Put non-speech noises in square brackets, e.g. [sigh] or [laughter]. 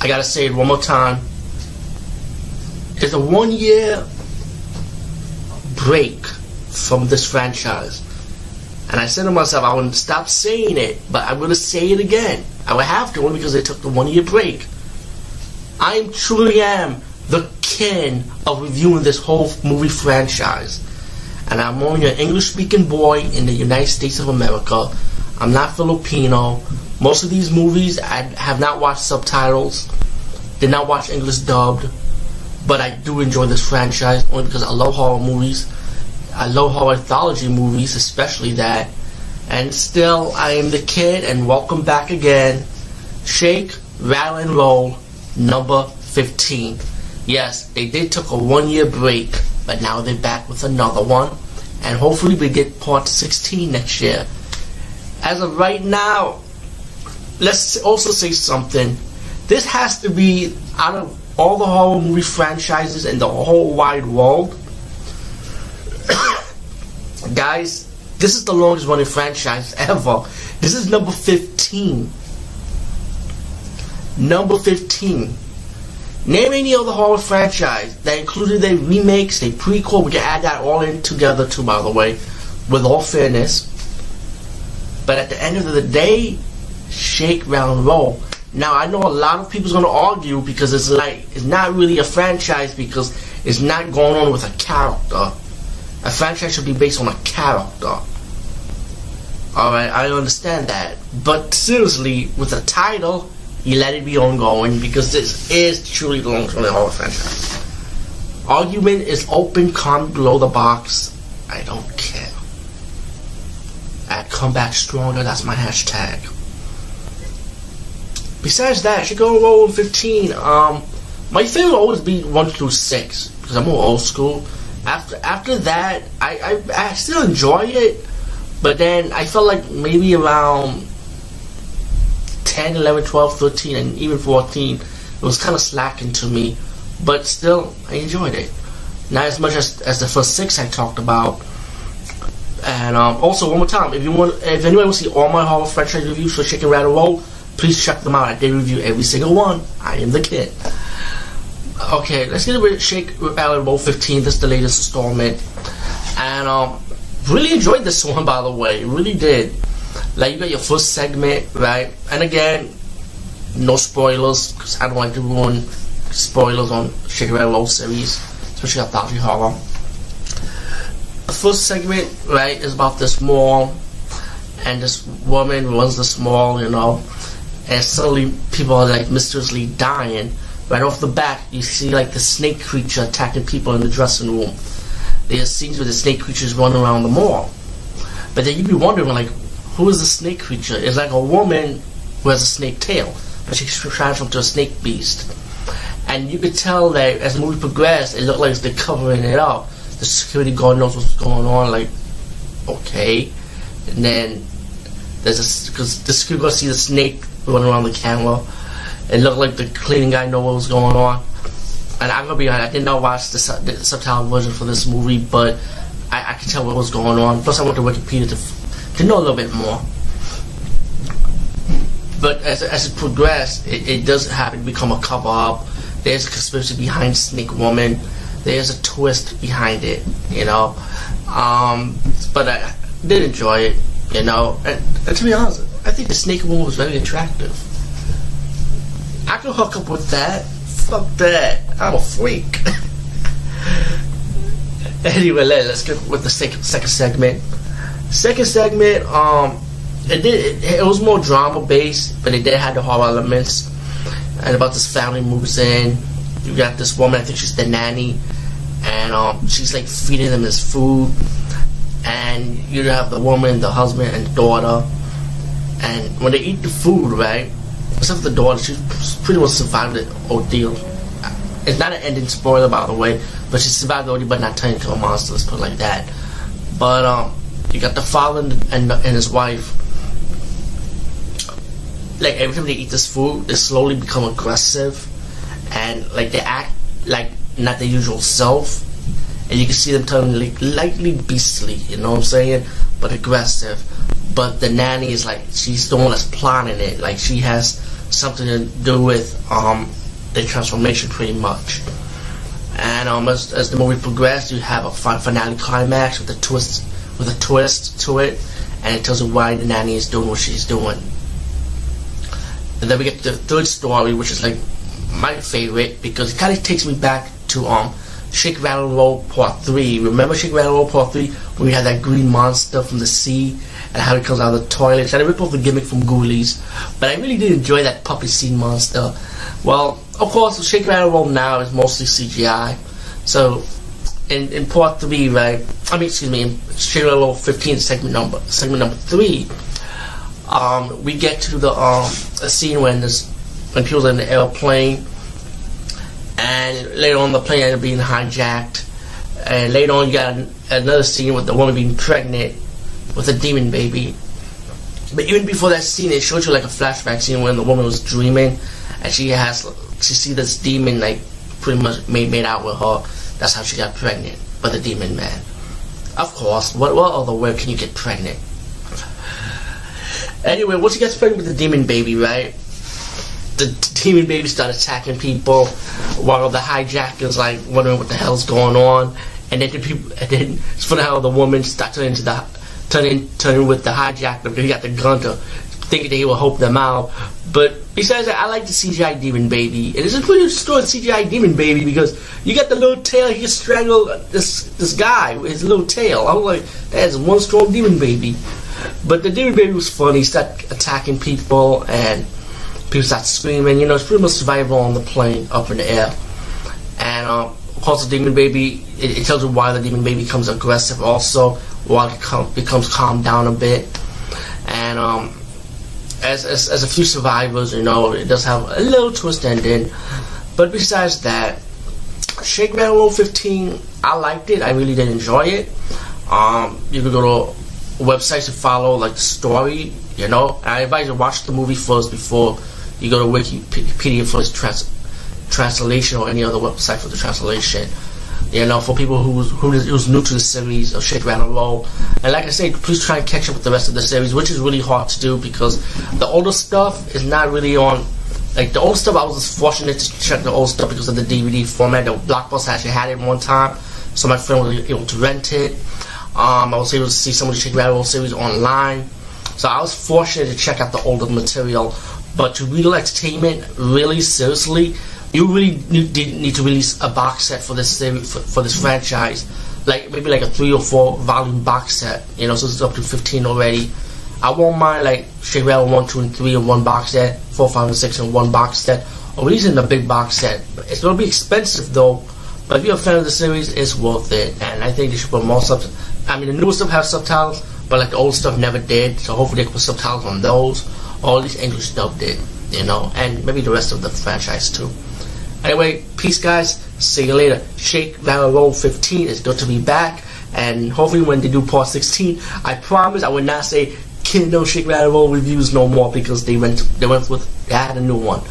I gotta say it one more time. It's a one year break from this franchise. And I said to myself, I wouldn't stop saying it, but I'm to say it again. I would have to only because they took the one year break. I truly am the king of reviewing this whole movie franchise. And I'm only an English speaking boy in the United States of America. I'm not Filipino. Most of these movies I have not watched subtitles, did not watch English dubbed, but I do enjoy this franchise only because I love horror movies. I love horror anthology movies, especially that. And still, I am the kid, and welcome back again. Shake, Rattle, and Roll, number 15. Yes, they did took a one year break, but now they're back with another one. And hopefully we get part 16 next year. As of right now, let's also say something. This has to be out of all the horror movie franchises in the whole wide world. [coughs] Guys, this is the longest running franchise [laughs] ever. This is number 15. Number 15. Name any other horror franchise that included their remakes, their prequel. We can add that all in together too, by the way, with all fairness. But at the end of the day, shake, round, roll. Now I know a lot of people's gonna argue because it's like it's not really a franchise because it's not going on with a character. A franchise should be based on a character. Alright, I understand that. But seriously, with a title, you let it be ongoing because this is truly the longest running horror franchise. Argument is open, comment below the box. I don't care. At come back stronger, that's my hashtag. Besides that, she go roll 15. Um, my favorite always be 1 through 6 because I'm more old school. After after that, I, I, I still enjoy it, but then I felt like maybe around 10, 11, 12, 13, and even 14, it was kind of slacking to me. But still, I enjoyed it. Not as much as, as the first six I talked about. And um, also, one more time, if you want, if anyone wants to see all my horror franchise reviews for Chicken Rattle Roll, please check them out. I did review every single one. I am the kid. Okay, let's get a Shake Rattle Roll 15. This is the latest installment. And um, really enjoyed this [laughs] one, by the way. Really did. Like, you got your first segment, right? And again, no spoilers, because I don't like to ruin spoilers on Shake Rattle Roll series, especially Anthology Horror. The first segment, right, is about this mall, and this woman runs this mall, you know, and suddenly people are like mysteriously dying. Right off the bat, you see like the snake creature attacking people in the dressing room. There's scenes where the snake creatures run around the mall. But then you'd be wondering, like, who is the snake creature? It's like a woman who has a snake tail, but she's transformed into a snake beast. And you could tell that as the movie progressed, it looked like they're covering it up. The security guard knows what's going on, like, okay. And then there's a because the security guard sees the snake running around the camera. It looked like the cleaning guy knew what was going on. And I'm gonna be honest, I did not watch the, the subtitle version for this movie, but I, I could tell what was going on. Plus, I went to Wikipedia to, to know a little bit more. But as, as it progressed, it, it does happen to become a cover up. There's a conspiracy behind Snake Woman. There's a twist behind it, you know. Um, but I did enjoy it, you know. And, and to be honest, think the Snake Woman was very attractive. I could hook up with that. Fuck that. I'm a freak. [laughs] anyway, let, us get with the second, second segment. Second segment, um, it did it, it was more drama based, but it did have the horror elements. And about this family moves in. You got this woman, I think she's the nanny, and um, she's like feeding them this food. And you have the woman, the husband, and the daughter. And when they eat the food, right? Except for the daughter, she pretty much survived the ordeal. It's not an ending spoiler, by the way, but she survived the ordeal, but not turning into a monster. Let's put it like that. But um, you got the father and and, and his wife. Like every time they eat this food, they slowly become aggressive, and like they act like not their usual self, and you can see them turning like lightly beastly. You know what I'm saying? But aggressive. But the nanny is like she's the one that's planning it. Like she has something to do with um, the transformation, pretty much. And um, as, as the movie progresses, you have a finale climax with a twist, with a twist to it, and it tells you why the nanny is doing what she's doing. And then we get the third story, which is like my favorite because it kind of takes me back to um Shake Rattle Roll Part 3. Remember Shake Rattle Roll Part 3 when we had that green monster from the sea and how it comes out of the toilet? Kind of rip off the gimmick from Ghoulies. But I really did enjoy that puppy scene monster. Well, of course, Shake Rattle Roll now is mostly CGI. So, in, in Part 3, right, I mean, excuse me, in Shake Rattle Roll 15, segment number, segment number 3, um, we get to the um, a scene when this when people are in the airplane and later on the plane ended up being hijacked. And later on, you got another scene with the woman being pregnant with a demon baby. But even before that scene, it showed you like a flashback scene when the woman was dreaming, and she has she see this demon like pretty much made made out with her. That's how she got pregnant by the demon man. Of course, what what other way can you get pregnant? Anyway, once she gets pregnant with the demon baby, right? The demon baby start attacking people while the hijackers like wondering what the hell's going on. And then the people, and then it's funny how the woman start turning into the turning turning with the hijacker because he got the gun to thinking that he will help them out. But besides that, I like the CGI demon baby. And it's a pretty strong CGI demon baby because you got the little tail. He strangled this this guy with his little tail. I was like, that's one strong demon baby. But the demon baby was funny. He started attacking people and people start screaming. You know, it's pretty much survival on the plane up in the air. And uh, of course, the demon baby, it, it, tells you why the demon baby becomes aggressive also, why it com- becomes calmed down a bit. And um, as, as, as a few survivors, you know, it does have a little twist ending. But besides that, Shake Rattle 15, I liked it. I really did enjoy it. Um, you can go to websites to follow, like the story, you know. I advise you watch the movie first before you go to Wikipedia for its trans- translation or any other website for the translation. You know, for people who was, who was new to the series of Shake Rattle Roll, and like I said, please try and catch up with the rest of the series, which is really hard to do because the older stuff is not really on. Like the old stuff, I was fortunate to check the old stuff because of the DVD format. The Blockbuster actually had it one time, so my friend was able to rent it. Um, I was able to see some of the Shake Rattle Roll series online, so I was fortunate to check out the older material. But to Regal Entertainment, really seriously, you really need, need to release a box set for this for, for this franchise, like maybe like a three or four volume box set. You know, so it's up to fifteen already. I won't mind like Shake one, two, and three in one box set, four, five, and six in one box set, or releasing a big box set. It's gonna be expensive though, but if you're a fan of the series, it's worth it, and I think they should put more subs. I mean, the newer stuff has subtitles, but like the old stuff never did. So hopefully they can put subtitles on those. All these English stuff did, you know, and maybe the rest of the franchise too. Anyway, peace, guys. See you later. Shake Roll 15 is good to be back, and hopefully when they do part 16, I promise I will not say Kid no Shake Roll reviews no more because they went they went with they had a new one.